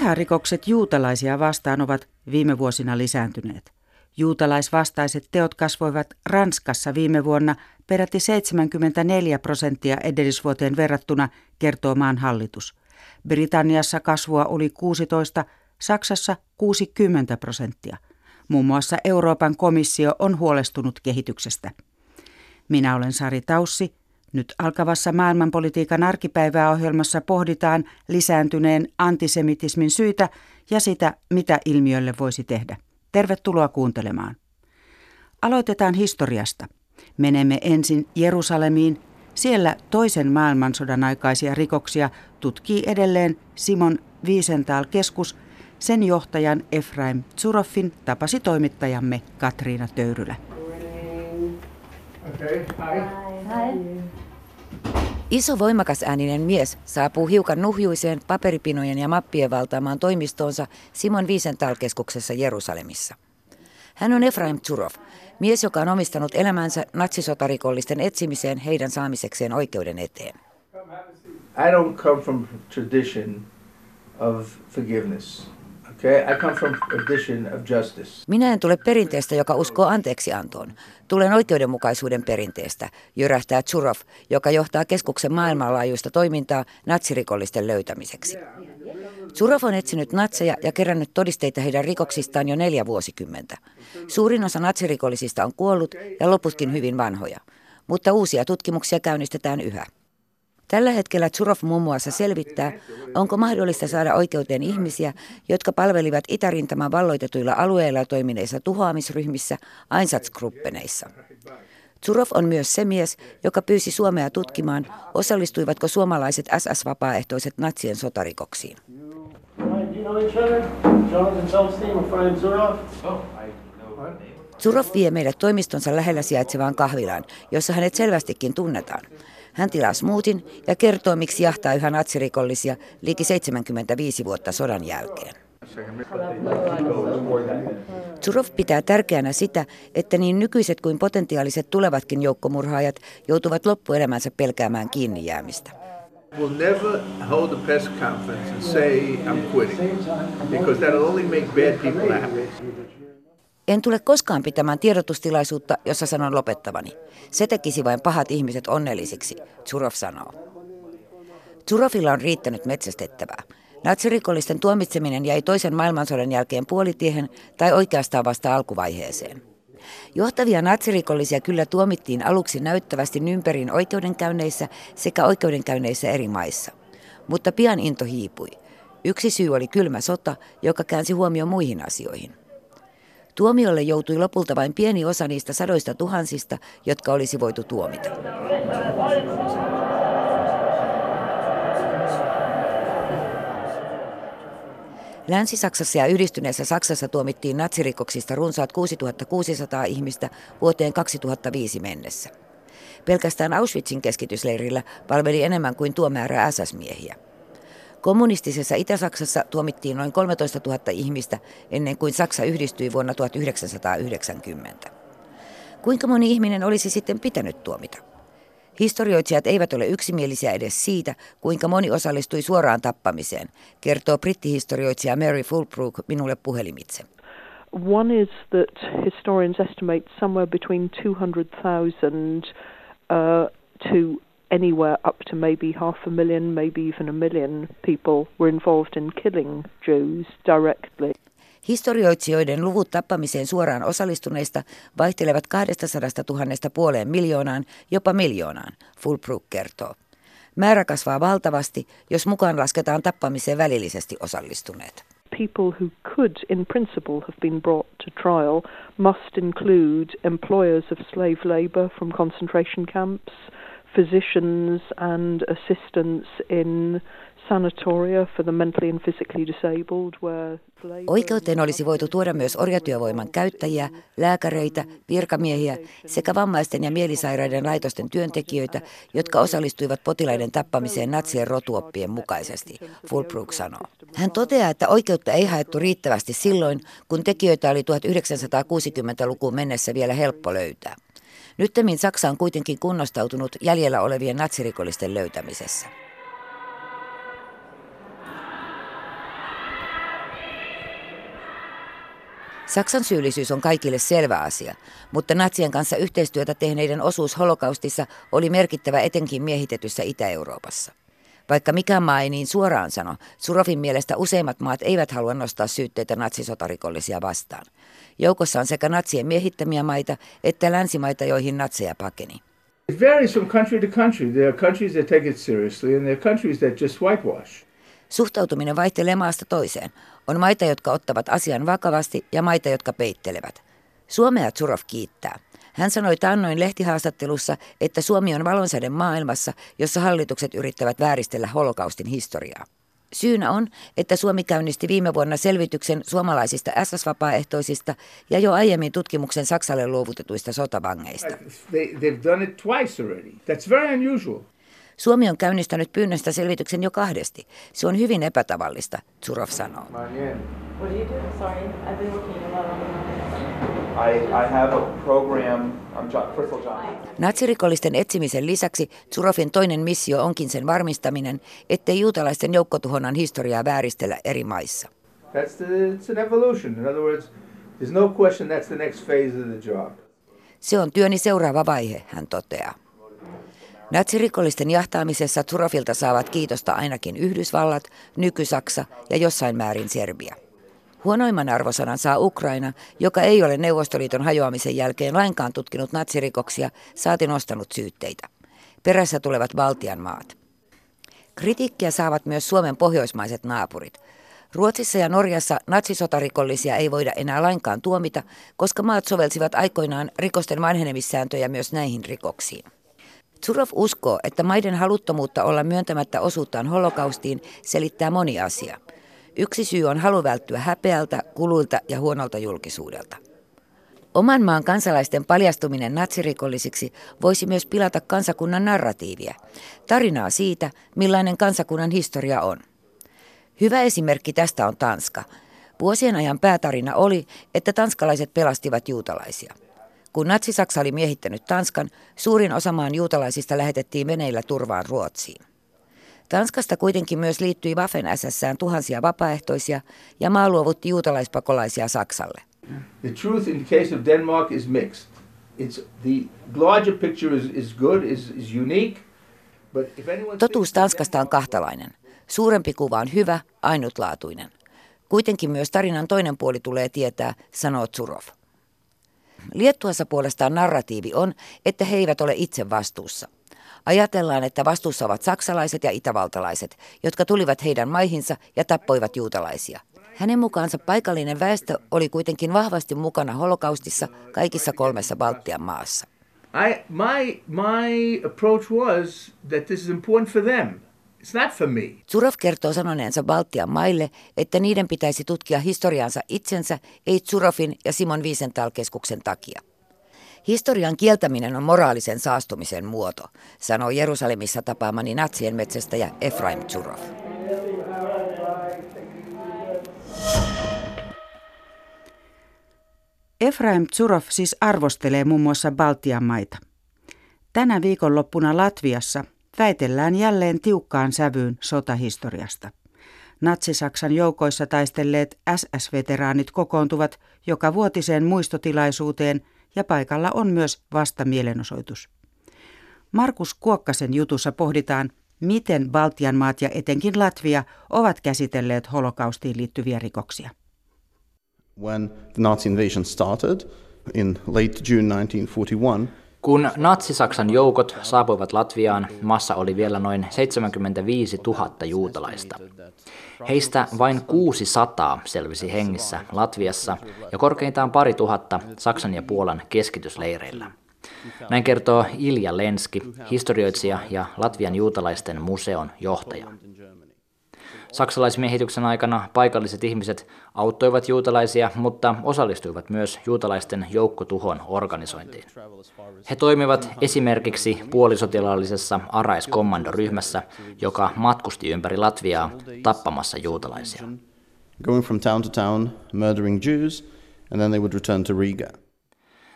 Viharikokset juutalaisia vastaan ovat viime vuosina lisääntyneet. Juutalaisvastaiset teot kasvoivat Ranskassa viime vuonna peräti 74 prosenttia edellisvuoteen verrattuna, kertoo maan hallitus. Britanniassa kasvua oli 16, Saksassa 60 prosenttia. Muun muassa Euroopan komissio on huolestunut kehityksestä. Minä olen Sari Taussi. Nyt alkavassa maailmanpolitiikan arkipäivää ohjelmassa pohditaan lisääntyneen antisemitismin syitä ja sitä, mitä ilmiölle voisi tehdä. Tervetuloa kuuntelemaan. Aloitetaan historiasta. Menemme ensin Jerusalemiin. Siellä toisen maailmansodan aikaisia rikoksia tutkii edelleen Simon Wiesenthal-keskus. Sen johtajan Efraim Zuroffin tapasi toimittajamme Katriina Töyrylä. Okay, hi. Hi. Iso voimakas ääninen mies saapuu hiukan nuhjuiseen paperipinojen ja mappien valtaamaan toimistoonsa Simon Wiesenthal-keskuksessa Jerusalemissa. Hän on Efraim Zurov, mies, joka on omistanut elämänsä natsisotarikollisten etsimiseen heidän saamisekseen oikeuden eteen. I don't come from tradition of forgiveness. Minä en tule perinteestä, joka uskoo anteeksiantoon. Tulen oikeudenmukaisuuden perinteestä, jyrähtää Churov, joka johtaa keskuksen maailmanlaajuista toimintaa natsirikollisten löytämiseksi. Churov on etsinyt natseja ja kerännyt todisteita heidän rikoksistaan jo neljä vuosikymmentä. Suurin osa natsirikollisista on kuollut ja loputkin hyvin vanhoja, mutta uusia tutkimuksia käynnistetään yhä. Tällä hetkellä Tsurov muun muassa selvittää, onko mahdollista saada oikeuteen ihmisiä, jotka palvelivat itärintaman valloitetuilla alueilla toimineissa tuhoamisryhmissä Einsatzgruppeneissa. Tsurov on myös se mies, joka pyysi Suomea tutkimaan, osallistuivatko suomalaiset SS-vapaaehtoiset natsien sotarikoksiin. Zurov vie meidät toimistonsa lähellä sijaitsevaan kahvilaan, jossa hänet selvästikin tunnetaan. Hän tilaa smootin ja kertoo, miksi jahtaa yhä natsirikollisia liki 75 vuotta sodan jälkeen. Zurov pitää tärkeänä sitä, että niin nykyiset kuin potentiaaliset tulevatkin joukkomurhaajat joutuvat loppuelämänsä pelkäämään kiinni jäämistä. En tule koskaan pitämään tiedotustilaisuutta, jossa sanon lopettavani. Se tekisi vain pahat ihmiset onnellisiksi, Zurov sanoo. Zurovilla on riittänyt metsästettävää. Natsirikollisten tuomitseminen jäi toisen maailmansodan jälkeen puolitiehen tai oikeastaan vasta alkuvaiheeseen. Johtavia natsirikollisia kyllä tuomittiin aluksi näyttävästi ympärin oikeudenkäynneissä sekä oikeudenkäynneissä eri maissa. Mutta pian into hiipui. Yksi syy oli kylmä sota, joka käänsi huomioon muihin asioihin. Tuomiolle joutui lopulta vain pieni osa niistä sadoista tuhansista, jotka olisi voitu tuomita. Länsi-Saksassa ja yhdistyneessä Saksassa tuomittiin natsirikoksista runsaat 6600 ihmistä vuoteen 2005 mennessä. Pelkästään Auschwitzin keskitysleirillä palveli enemmän kuin tuo määrä SS-miehiä. Kommunistisessa Itä-Saksassa tuomittiin noin 13 000 ihmistä ennen kuin Saksa yhdistyi vuonna 1990. Kuinka moni ihminen olisi sitten pitänyt tuomita? Historioitsijat eivät ole yksimielisiä edes siitä, kuinka moni osallistui suoraan tappamiseen, kertoo brittihistorioitsija Mary Fulbrook minulle puhelimitse. One is that historians estimate somewhere between 200,000 uh, to anywhere up to maybe half a million, maybe even a million people were involved in killing Jews directly. Historioitsijoiden luvut tappamiseen suoraan osallistuneista vaihtelevat 200 000 puoleen miljoonaan, jopa miljoonaan, Fulbrook kertoo. Määrä kasvaa valtavasti, jos mukaan lasketaan tappamiseen välillisesti osallistuneet. People who could, in principle, have been brought to trial must include employers of slave labor from concentration camps – physicians and assistants in sanatoria for the mentally and physically disabled where Oikeuteen olisi voitu tuoda myös orjatyövoiman käyttäjiä, lääkäreitä, virkamiehiä sekä vammaisten ja mielisairaiden laitosten työntekijöitä, jotka osallistuivat potilaiden tappamiseen natsien rotuoppien mukaisesti, Fulbrook sanoo. Hän toteaa, että oikeutta ei haettu riittävästi silloin, kun tekijöitä oli 1960-lukuun mennessä vielä helppo löytää. Nyttemmin Saksa on kuitenkin kunnostautunut jäljellä olevien natsirikollisten löytämisessä. Saksan syyllisyys on kaikille selvä asia, mutta natsien kanssa yhteistyötä tehneiden osuus holokaustissa oli merkittävä etenkin miehitetyssä Itä-Euroopassa. Vaikka mikään maa ei niin suoraan sano, Surofin mielestä useimmat maat eivät halua nostaa syytteitä natsisotarikollisia vastaan. Joukossa on sekä natsien miehittämiä maita että länsimaita, joihin natseja pakeni. It varies from country to country. There are countries that take it seriously and there are countries that just whitewash. Suhtautuminen vaihtelee maasta toiseen. On maita, jotka ottavat asian vakavasti ja maita, jotka peittelevät. Suomea Zurov kiittää. Hän sanoi taannoin lehtihaastattelussa, että Suomi on valonsäde maailmassa, jossa hallitukset yrittävät vääristellä holokaustin historiaa. Syynä on, että Suomi käynnisti viime vuonna selvityksen suomalaisista SS-vapaaehtoisista ja jo aiemmin tutkimuksen Saksalle luovutetuista sotavangeista. Suomi on käynnistänyt pyynnöstä selvityksen jo kahdesti. Se on hyvin epätavallista, Zurov sanoo. Natsirikollisten etsimisen lisäksi Zurovin toinen missio onkin sen varmistaminen, ettei juutalaisten joukkotuhonnan historiaa vääristellä eri maissa. That's the, it's an evolution. In other words, there's no question that's the next phase of the job. Se on työni seuraava vaihe, hän toteaa. Natsirikollisten jahtaamisessa Zurovilta saavat kiitosta ainakin Yhdysvallat, Nyky-Saksa ja jossain määrin Serbia. Huonoimman arvosanan saa Ukraina, joka ei ole Neuvostoliiton hajoamisen jälkeen lainkaan tutkinut natsirikoksia, saati nostanut syytteitä. Perässä tulevat Baltian maat. Kritiikkiä saavat myös Suomen pohjoismaiset naapurit. Ruotsissa ja Norjassa natsisotarikollisia ei voida enää lainkaan tuomita, koska maat sovelsivat aikoinaan rikosten vanhenemissääntöjä myös näihin rikoksiin. Zurov uskoo, että maiden haluttomuutta olla myöntämättä osuuttaan holokaustiin selittää moni asia – Yksi syy on halu välttyä häpeältä, kuluilta ja huonolta julkisuudelta. Oman maan kansalaisten paljastuminen natsirikollisiksi voisi myös pilata kansakunnan narratiivia, tarinaa siitä, millainen kansakunnan historia on. Hyvä esimerkki tästä on Tanska. Vuosien ajan päätarina oli, että tanskalaiset pelastivat juutalaisia. Kun Natsi-Saksa oli miehittänyt Tanskan, suurin osa maan juutalaisista lähetettiin veneillä turvaan Ruotsiin. Tanskasta kuitenkin myös liittyi Waffen SSään tuhansia vapaaehtoisia ja maa luovutti juutalaispakolaisia Saksalle. The truth in the case of Denmark is mixed. It's the larger picture is, is good, is, is unique. But if anyone Totuus Tanskasta on kahtalainen. Suurempi kuva on hyvä, ainutlaatuinen. Kuitenkin myös tarinan toinen puoli tulee tietää, sanoo Zurov. Liettuassa puolestaan narratiivi on, että he eivät ole itse vastuussa – Ajatellaan, että vastuussa ovat saksalaiset ja itävaltalaiset, jotka tulivat heidän maihinsa ja tappoivat juutalaisia. Hänen mukaansa paikallinen väestö oli kuitenkin vahvasti mukana holokaustissa kaikissa kolmessa Baltian maassa. I, my, my approach was that this is important for them. It's not for me. Zurov kertoo sanoneensa Baltian maille, että niiden pitäisi tutkia historiansa itsensä, ei Zurovin ja Simon Wiesenthal-keskuksen takia. Historian kieltäminen on moraalisen saastumisen muoto, sanoo Jerusalemissa tapaamani natsien metsästäjä Efraim Zurov. Efraim Zurov siis arvostelee muun muassa Baltian maita. Tänä viikonloppuna Latviassa väitellään jälleen tiukkaan sävyyn sotahistoriasta. Natsi-Saksan joukoissa taistelleet SS-veteraanit kokoontuvat joka vuotiseen muistotilaisuuteen – ja paikalla on myös vastamielenosoitus. Markus Kuokkasen jutussa pohditaan, miten Baltian maat ja etenkin Latvia ovat käsitelleet holokaustiin liittyviä rikoksia. When the Nazi invasion started in late June 1941, kun Natsi-Saksan joukot saapuivat Latviaan, massa oli vielä noin 75 000 juutalaista. Heistä vain 600 selvisi hengissä Latviassa ja korkeintaan pari tuhatta Saksan ja Puolan keskitysleireillä. Näin kertoo Ilja Lenski, historioitsija ja Latvian juutalaisten museon johtaja. Saksalaismiehityksen aikana paikalliset ihmiset auttoivat juutalaisia, mutta osallistuivat myös juutalaisten joukkotuhon organisointiin. He toimivat esimerkiksi puolisotilaallisessa Arais-kommandoryhmässä, joka matkusti ympäri Latviaa tappamassa juutalaisia. Going from town to town, murdering Jews, and then they would return to Riga.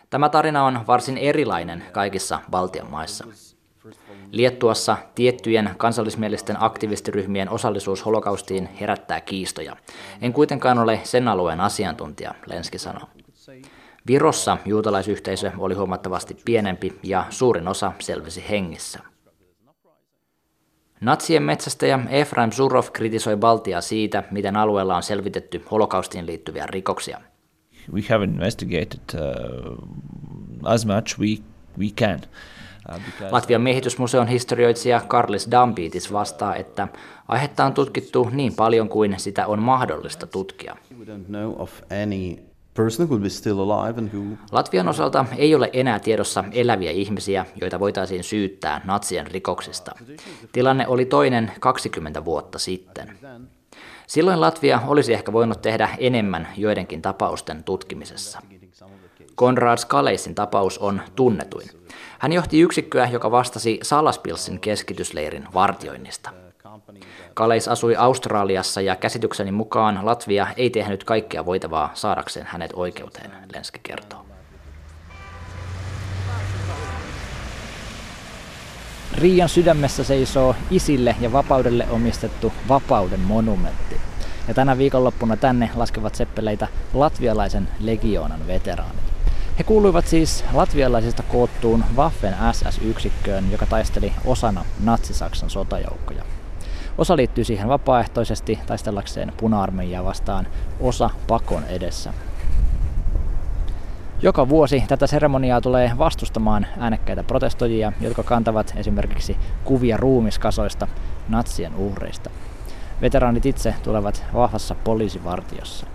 Tämä tarina on varsin erilainen kaikissa Baltian maissa. Liettuassa tiettyjen kansallismielisten aktivistiryhmien osallisuus holokaustiin herättää kiistoja. En kuitenkaan ole sen alueen asiantuntija, Lenski sanoi. Virossa juutalaisyhteisö oli huomattavasti pienempi ja suurin osa selvisi hengissä. Natsien metsästäjä Efraim Surov kritisoi Baltiaa siitä, miten alueella on selvitetty holokaustiin liittyviä rikoksia. We have investigated uh, as much we, we can. Latvian miehitysmuseon historioitsija Karlis Dambitis vastaa, että aihetta on tutkittu niin paljon kuin sitä on mahdollista tutkia. Latvian osalta ei ole enää tiedossa eläviä ihmisiä, joita voitaisiin syyttää natsien rikoksista. Tilanne oli toinen 20 vuotta sitten. Silloin Latvia olisi ehkä voinut tehdä enemmän joidenkin tapausten tutkimisessa. Konrad Skaleisin tapaus on tunnetuin. Hän johti yksikköä, joka vastasi Salaspilsin keskitysleirin vartioinnista. Kaleis asui Australiassa ja käsitykseni mukaan Latvia ei tehnyt kaikkea voitavaa saadakseen hänet oikeuteen, Lenski kertoo. Riian sydämessä seisoo isille ja vapaudelle omistettu vapauden monumentti. Ja tänä viikonloppuna tänne laskevat seppeleitä latvialaisen legioonan veteraanit. He kuuluivat siis latvialaisista koottuun Waffen SS-yksikköön, joka taisteli osana Natsi-Saksan sotajoukkoja. Osa liittyy siihen vapaaehtoisesti taistellakseen puna-armeijaa vastaan, osa pakon edessä. Joka vuosi tätä seremoniaa tulee vastustamaan äänekkäitä protestoijia, jotka kantavat esimerkiksi kuvia ruumiskasoista natsien uhreista. Veteraanit itse tulevat vahvassa poliisivartiossa.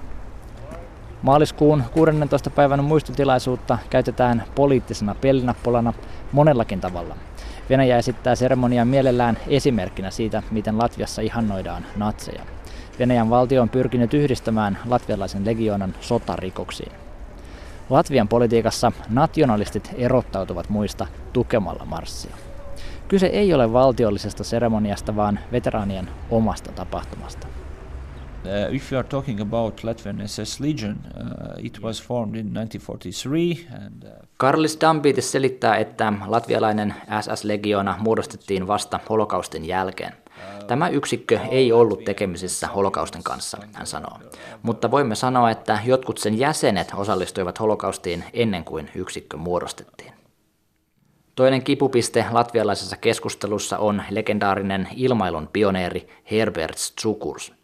Maaliskuun 16. päivän muistotilaisuutta käytetään poliittisena pelinappulana monellakin tavalla – Venäjä esittää seremonian mielellään esimerkkinä siitä, miten Latviassa ihannoidaan natseja. Venäjän valtio on pyrkinyt yhdistämään latvialaisen legionan sotarikoksiin. Latvian politiikassa nationalistit erottautuvat muista tukemalla marssia. Kyse ei ole valtiollisesta seremoniasta, vaan veteraanien omasta tapahtumasta. Uh, if you are talking about Latvian SS Legion, uh, it was formed in 1943. And, uh... Karlis Dambitis selittää, että latvialainen SS-legiona muodostettiin vasta holokaustin jälkeen. Tämä yksikkö ei ollut tekemisissä holokaustin kanssa, hän sanoo. Mutta voimme sanoa, että jotkut sen jäsenet osallistuivat holokaustiin ennen kuin yksikkö muodostettiin. Toinen kipupiste latvialaisessa keskustelussa on legendaarinen ilmailun pioneeri Herbert Tsukurs –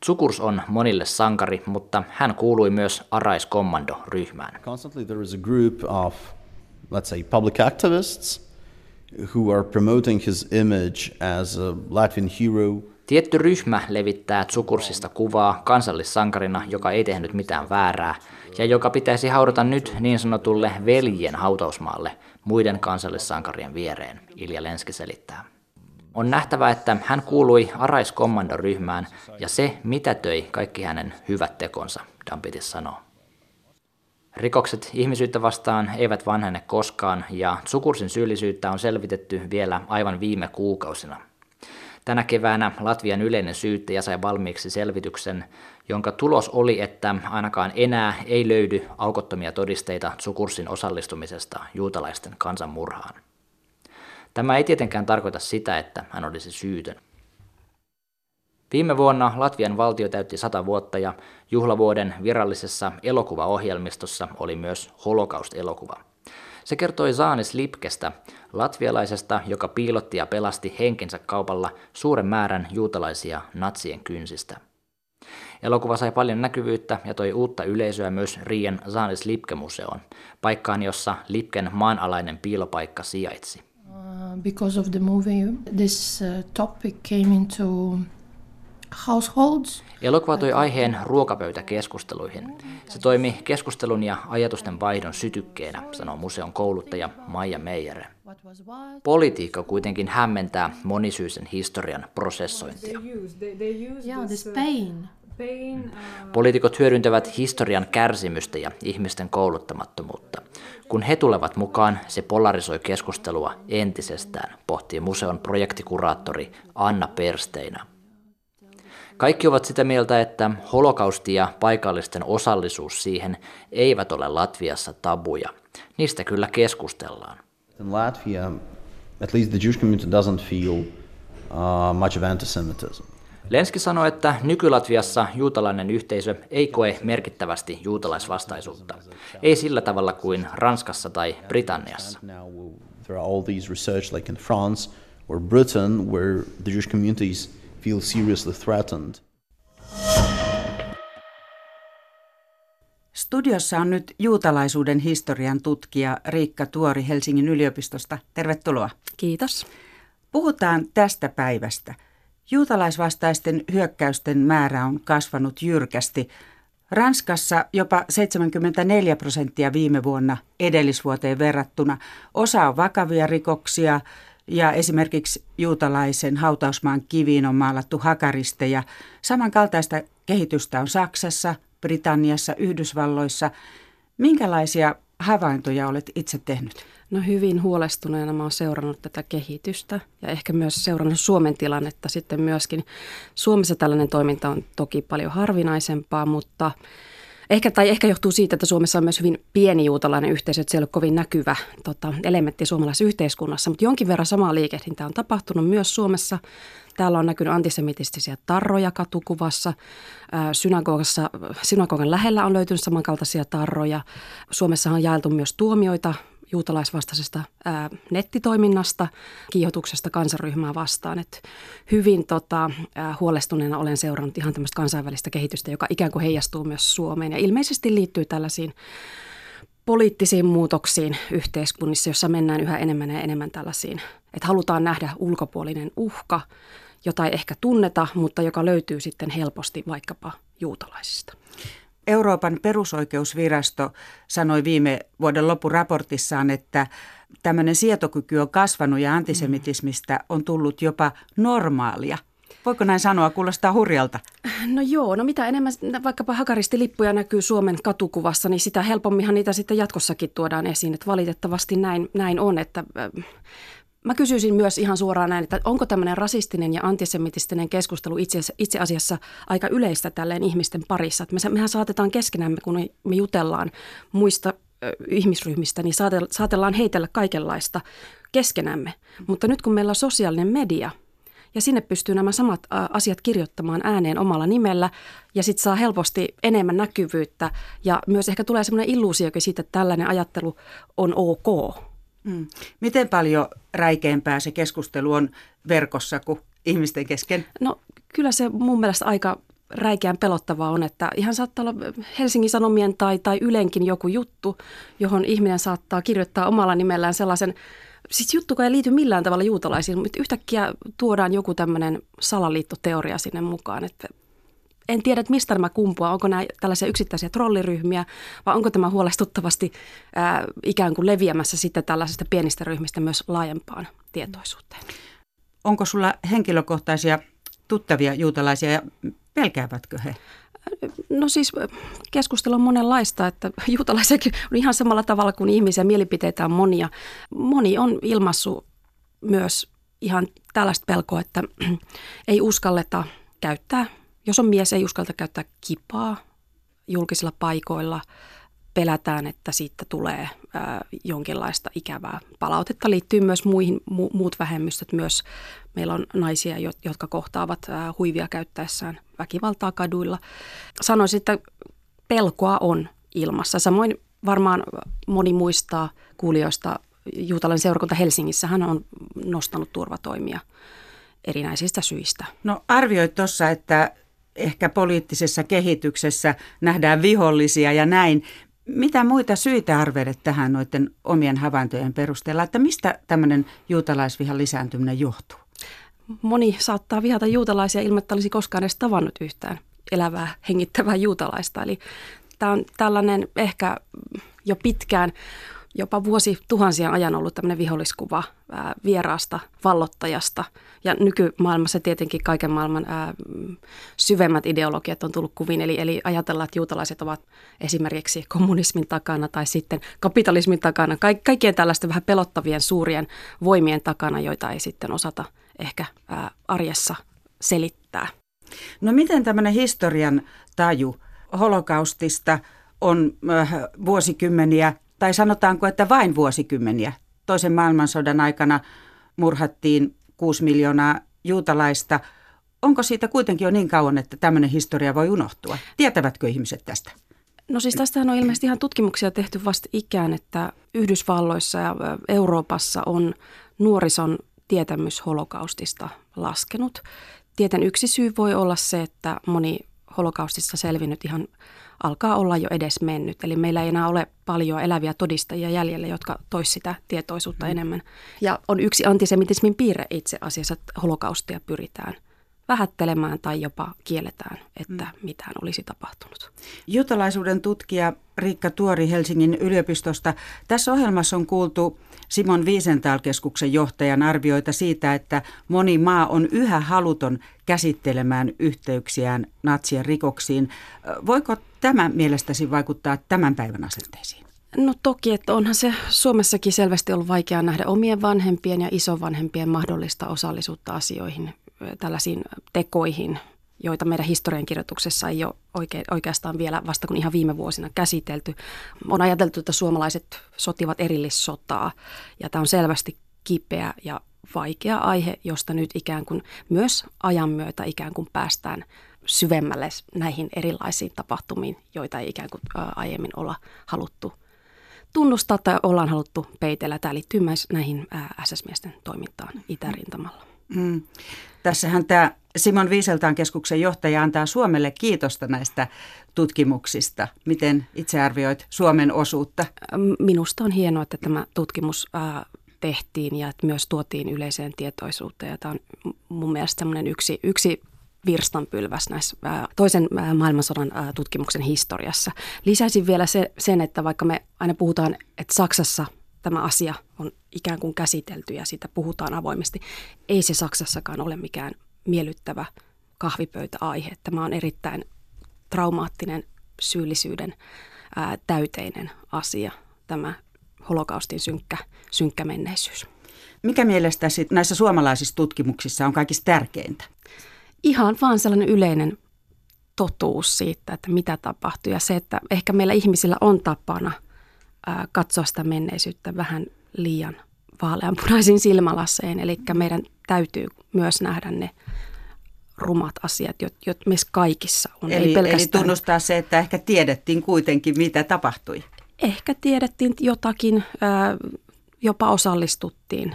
Tsukurs on monille sankari, mutta hän kuului myös Arais-kommando-ryhmään. Constantly there is a group of, let's say, public activists who are promoting his image as a Latvian hero. Tietty ryhmä levittää Tsukursista kuvaa kansallissankarina, joka ei tehnyt mitään väärää, ja joka pitäisi haudata nyt niin sanotulle veljen hautausmaalle muiden kansallissankarien viereen, Ilja Lenski selittää. On nähtävä, että hän kuului Arais-kommandoryhmään ja se mitätöi kaikki hänen hyvät tekonsa, Dampitis sanoo. Rikokset ihmisyyttä vastaan eivät vanhene koskaan ja Sukursin syyllisyyttä on selvitetty vielä aivan viime kuukausina. Tänä keväänä Latvian yleinen syyttäjä sai valmiiksi selvityksen, jonka tulos oli, että ainakaan enää ei löydy aukottomia todisteita Sukursin osallistumisesta juutalaisten kansanmurhaan. Tämä ei tietenkään tarkoita sitä, että hän olisi syytön. Viime vuonna Latvian valtio täytti 100 vuotta ja juhlavuoden virallisessa elokuvaohjelmistossa oli myös holokaust-elokuva. Se kertoi Zaanis Lipkestä, latvialaisesta, joka piilotti ja pelasti henkensä kaupalla suuren määrän juutalaisia natsien kynsistä. Elokuva sai paljon näkyvyyttä ja toi uutta yleisöä myös Riien Zaanis Lipke-museoon, paikkaan jossa Lipken maanalainen piilopaikka sijaitsi. Uh, because of the movie, this uh, topic came into households. Elokuva toi aiheen ruokapöytäkeskusteluihin. Se toimi keskustelun ja ajatusten vaihdon sytykkeenä, sanoo museon kouluttaja Maija Meijere. Politiikka kuitenkin hämmentää monisyisen historian prosessointia. Yeah, this pain. Poliitikot hyödyntävät historian kärsimystä ja ihmisten kouluttamattomuutta. Kun he tulevat mukaan, se polarisoi keskustelua entisestään, pohtii museon projektikuraattori Anna Persteina. Kaikki ovat sitä mieltä, että holokausti ja paikallisten osallisuus siihen eivät ole Latviassa tabuja. Niistä kyllä keskustellaan. In Latvia, at least the Jewish community doesn't feel uh, much of anti-Semitism. Lenski sanoi, että nykylatviassa juutalainen yhteisö ei koe merkittävästi juutalaisvastaisuutta. Ei sillä tavalla kuin Ranskassa tai Britanniassa. There are all these research like in France or Britain where the Jewish communities feel seriously threatened. Studiossa on nyt juutalaisuuden historian tutkija Riikka Tuori Helsingin yliopistosta. Tervetuloa. Kiitos. Puhutaan tästä päivästä. Juutalaisvastaisten hyökkäysten määrä on kasvanut jyrkästi. Ranskassa jopa 74 prosenttia viime vuonna edellisvuoteen verrattuna. Osa on vakavia rikoksia ja esimerkiksi juutalaisen hautausmaan kiviin on maalattu hakaristeja. Samankaltaista kehitystä on Saksassa, Britanniassa, Yhdysvalloissa. Minkälaisia havaintoja olet itse tehnyt? No hyvin huolestuneena mä oon seurannut tätä kehitystä ja ehkä myös seurannut Suomen tilannetta sitten myöskin. Suomessa tällainen toiminta on toki paljon harvinaisempaa, mutta Ehkä, tai ehkä johtuu siitä, että Suomessa on myös hyvin pieni juutalainen yhteisö, että se ei ole kovin näkyvä tota, elementti suomalaisessa yhteiskunnassa, mutta jonkin verran samaa liikehdintää on tapahtunut myös Suomessa. Täällä on näkynyt antisemitistisiä tarroja katukuvassa. Synagogassa, synagogan lähellä on löytynyt samankaltaisia tarroja. Suomessa on jaeltu myös tuomioita juutalaisvastaisesta ää, nettitoiminnasta, kiihotuksesta kansaryhmää vastaan. Et hyvin tota, ää, huolestuneena olen seurannut ihan tämmöistä kansainvälistä kehitystä, joka ikään kuin heijastuu myös Suomeen ja ilmeisesti liittyy tällaisiin poliittisiin muutoksiin yhteiskunnissa, jossa mennään yhä enemmän ja enemmän tällaisiin, että halutaan nähdä ulkopuolinen uhka, jota ei ehkä tunneta, mutta joka löytyy sitten helposti vaikkapa juutalaisista. Euroopan perusoikeusvirasto sanoi viime vuoden loppuraportissaan, että tämmöinen sietokyky on kasvanut ja antisemitismistä on tullut jopa normaalia. Voiko näin sanoa? Kuulostaa hurjalta. No joo, no mitä enemmän vaikkapa hakaristilippuja näkyy Suomen katukuvassa, niin sitä helpomminhan niitä sitten jatkossakin tuodaan esiin. Että valitettavasti näin, näin on, että Mä kysyisin myös ihan suoraan näin, että onko tämmöinen rasistinen ja antisemitistinen keskustelu itse, itse asiassa aika yleistä tälleen ihmisten parissa. Että me, mehän saatetaan keskenämme, kun me jutellaan muista ö, ihmisryhmistä, niin saatellaan heitellä kaikenlaista keskenämme. Mutta nyt kun meillä on sosiaalinen media ja sinne pystyy nämä samat asiat kirjoittamaan ääneen omalla nimellä ja sitten saa helposti enemmän näkyvyyttä ja myös ehkä tulee semmoinen illuusiokin siitä, että tällainen ajattelu on ok Mm. Miten paljon räikeämpää se keskustelu on verkossa kuin ihmisten kesken? No kyllä se mun mielestä aika räikeän pelottavaa on, että ihan saattaa olla Helsingin Sanomien tai, tai Ylenkin joku juttu, johon ihminen saattaa kirjoittaa omalla nimellään sellaisen, siis juttu, joka ei liity millään tavalla juutalaisiin, mutta yhtäkkiä tuodaan joku tämmöinen salaliittoteoria sinne mukaan, että en tiedä, että mistä nämä kumpuaa. Onko nämä tällaisia yksittäisiä trolliryhmiä vai onko tämä huolestuttavasti ää, ikään kuin leviämässä sitten tällaisista pienistä ryhmistä myös laajempaan tietoisuuteen. Onko sulla henkilökohtaisia tuttavia juutalaisia ja pelkäävätkö he? No siis keskustelu on monenlaista, että juutalaisiakin on ihan samalla tavalla kuin ihmisiä, mielipiteitä on monia. Moni on ilmassu myös ihan tällaista pelkoa, että ei uskalleta käyttää jos on mies, ei uskalta käyttää kipaa julkisilla paikoilla, pelätään, että siitä tulee ää, jonkinlaista ikävää palautetta. Liittyy myös muihin, mu, muut vähemmistöt. Myös meillä on naisia, jotka kohtaavat ää, huivia käyttäessään väkivaltaa kaduilla. Sanoisin, että pelkoa on ilmassa. Samoin varmaan moni muistaa kuulijoista Juutalainen seurakunta Helsingissä. Hän on nostanut turvatoimia erinäisistä syistä. No arvioit tuossa, että ehkä poliittisessa kehityksessä nähdään vihollisia ja näin. Mitä muita syitä arvelet tähän noiden omien havaintojen perusteella, että mistä tämmöinen juutalaisvihan lisääntyminen johtuu? Moni saattaa vihata juutalaisia ilman, että olisi koskaan edes tavannut yhtään elävää, hengittävää juutalaista. Eli tämä on tällainen ehkä jo pitkään jopa vuosi tuhansien ajan ollut tämmöinen viholliskuva ää, vieraasta vallottajasta. Ja nykymaailmassa tietenkin kaiken maailman ää, syvemmät ideologiat on tullut kuviin. Eli, eli ajatellaan, että juutalaiset ovat esimerkiksi kommunismin takana tai sitten kapitalismin takana. Ka- kaikkien tällaisten vähän pelottavien suurien voimien takana, joita ei sitten osata ehkä ää, arjessa selittää. No miten tämmöinen historian taju holokaustista on vuosikymmeniä tai sanotaanko, että vain vuosikymmeniä toisen maailmansodan aikana murhattiin 6 miljoonaa juutalaista. Onko siitä kuitenkin jo niin kauan, että tämmöinen historia voi unohtua? Tietävätkö ihmiset tästä? No siis tästähän on ilmeisesti ihan tutkimuksia tehty vasta ikään, että Yhdysvalloissa ja Euroopassa on nuorison tietämys holokaustista laskenut. Tieten yksi syy voi olla se, että moni holokaustista selvinnyt ihan alkaa olla jo edes mennyt. Eli meillä ei enää ole paljon eläviä todistajia jäljellä, jotka toisivat sitä tietoisuutta mm. enemmän. Ja on yksi antisemitismin piirre itse asiassa, että holokaustia pyritään – vähättelemään tai jopa kielletään, että mm. mitään olisi tapahtunut. Juutalaisuuden tutkija Riikka Tuori Helsingin yliopistosta. Tässä ohjelmassa on kuultu Simon Wiesenthal-keskuksen johtajan arvioita siitä, että moni maa on yhä haluton käsittelemään yhteyksiään natsien rikoksiin. Voiko tämä mielestäsi vaikuttaa tämän päivän asenteisiin? No toki, että onhan se Suomessakin selvästi ollut vaikea nähdä omien vanhempien ja isovanhempien mahdollista osallisuutta asioihin tällaisiin tekoihin, joita meidän historiankirjoituksessa ei ole oike, oikeastaan vielä vasta kuin ihan viime vuosina käsitelty. On ajateltu, että suomalaiset sotivat erillissotaa ja tämä on selvästi kipeä ja vaikea aihe, josta nyt ikään kuin myös ajan myötä ikään kuin päästään syvemmälle näihin erilaisiin tapahtumiin, joita ei ikään kuin aiemmin olla haluttu tunnustaa tai ollaan haluttu peitellä. Tämä liittyy myös näihin SS-miesten toimintaan itärintamalla. Mm. Tässähän tämä Simon Wieseltaan keskuksen johtaja antaa Suomelle kiitosta näistä tutkimuksista. Miten itse arvioit Suomen osuutta? Minusta on hienoa, että tämä tutkimus tehtiin ja että myös tuotiin yleiseen tietoisuuteen. Ja tämä on mun mielestä yksi, yksi virstanpylväs näissä toisen maailmansodan tutkimuksen historiassa. Lisäisin vielä se, sen, että vaikka me aina puhutaan, että Saksassa tämä asia on ikään kuin käsitelty ja siitä puhutaan avoimesti. Ei se Saksassakaan ole mikään miellyttävä kahvipöytäaihe. Tämä on erittäin traumaattinen syyllisyyden ää, täyteinen asia, tämä holokaustin synkkä, synkkä menneisyys. Mikä mielestäsi näissä suomalaisissa tutkimuksissa on kaikista tärkeintä? Ihan vaan sellainen yleinen totuus siitä, että mitä tapahtuu ja se, että ehkä meillä ihmisillä on tapana – katsoa sitä menneisyyttä vähän liian vaaleanpunaisin silmälaseen. Eli meidän täytyy myös nähdä ne rumat asiat, jotka meissä kaikissa on. Eli, Ei pelkästään... eli tunnustaa se, että ehkä tiedettiin kuitenkin, mitä tapahtui. Ehkä tiedettiin jotakin, jopa osallistuttiin.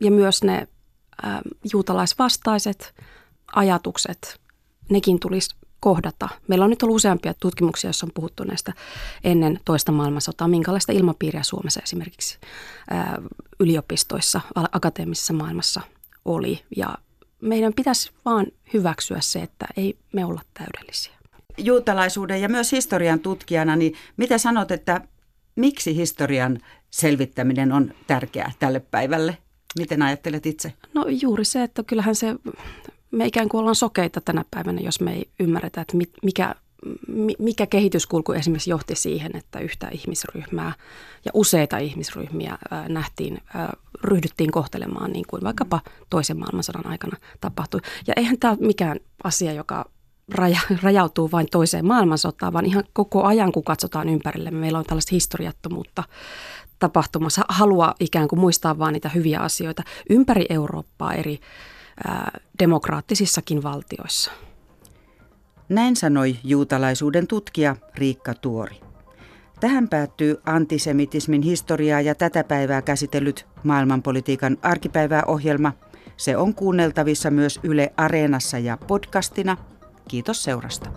Ja myös ne juutalaisvastaiset ajatukset, nekin tulisi kohdata. Meillä on nyt ollut useampia tutkimuksia, joissa on puhuttu näistä ennen toista maailmansotaa, minkälaista ilmapiiriä Suomessa esimerkiksi ää, yliopistoissa, akateemisessa maailmassa oli. Ja meidän pitäisi vaan hyväksyä se, että ei me olla täydellisiä. Juutalaisuuden ja myös historian tutkijana, niin mitä sanot, että miksi historian selvittäminen on tärkeää tälle päivälle? Miten ajattelet itse? No juuri se, että kyllähän se me ikään kuin ollaan sokeita tänä päivänä, jos me ei ymmärretä, että mikä, mikä kehityskulku esimerkiksi johti siihen, että yhtä ihmisryhmää ja useita ihmisryhmiä nähtiin, ryhdyttiin kohtelemaan niin kuin vaikkapa toisen maailmansodan aikana tapahtui. Ja eihän tämä ole mikään asia, joka raja, rajautuu vain toiseen maailmansotaan, vaan ihan koko ajan, kun katsotaan ympärille, meillä on tällaista historiattomuutta tapahtumassa, halua ikään kuin muistaa vain niitä hyviä asioita ympäri Eurooppaa eri demokraattisissakin valtioissa. Näin sanoi juutalaisuuden tutkija Riikka Tuori. Tähän päättyy antisemitismin historiaa ja tätä päivää käsitellyt maailmanpolitiikan arkipäivää ohjelma. Se on kuunneltavissa myös Yle Areenassa ja podcastina. Kiitos seurasta.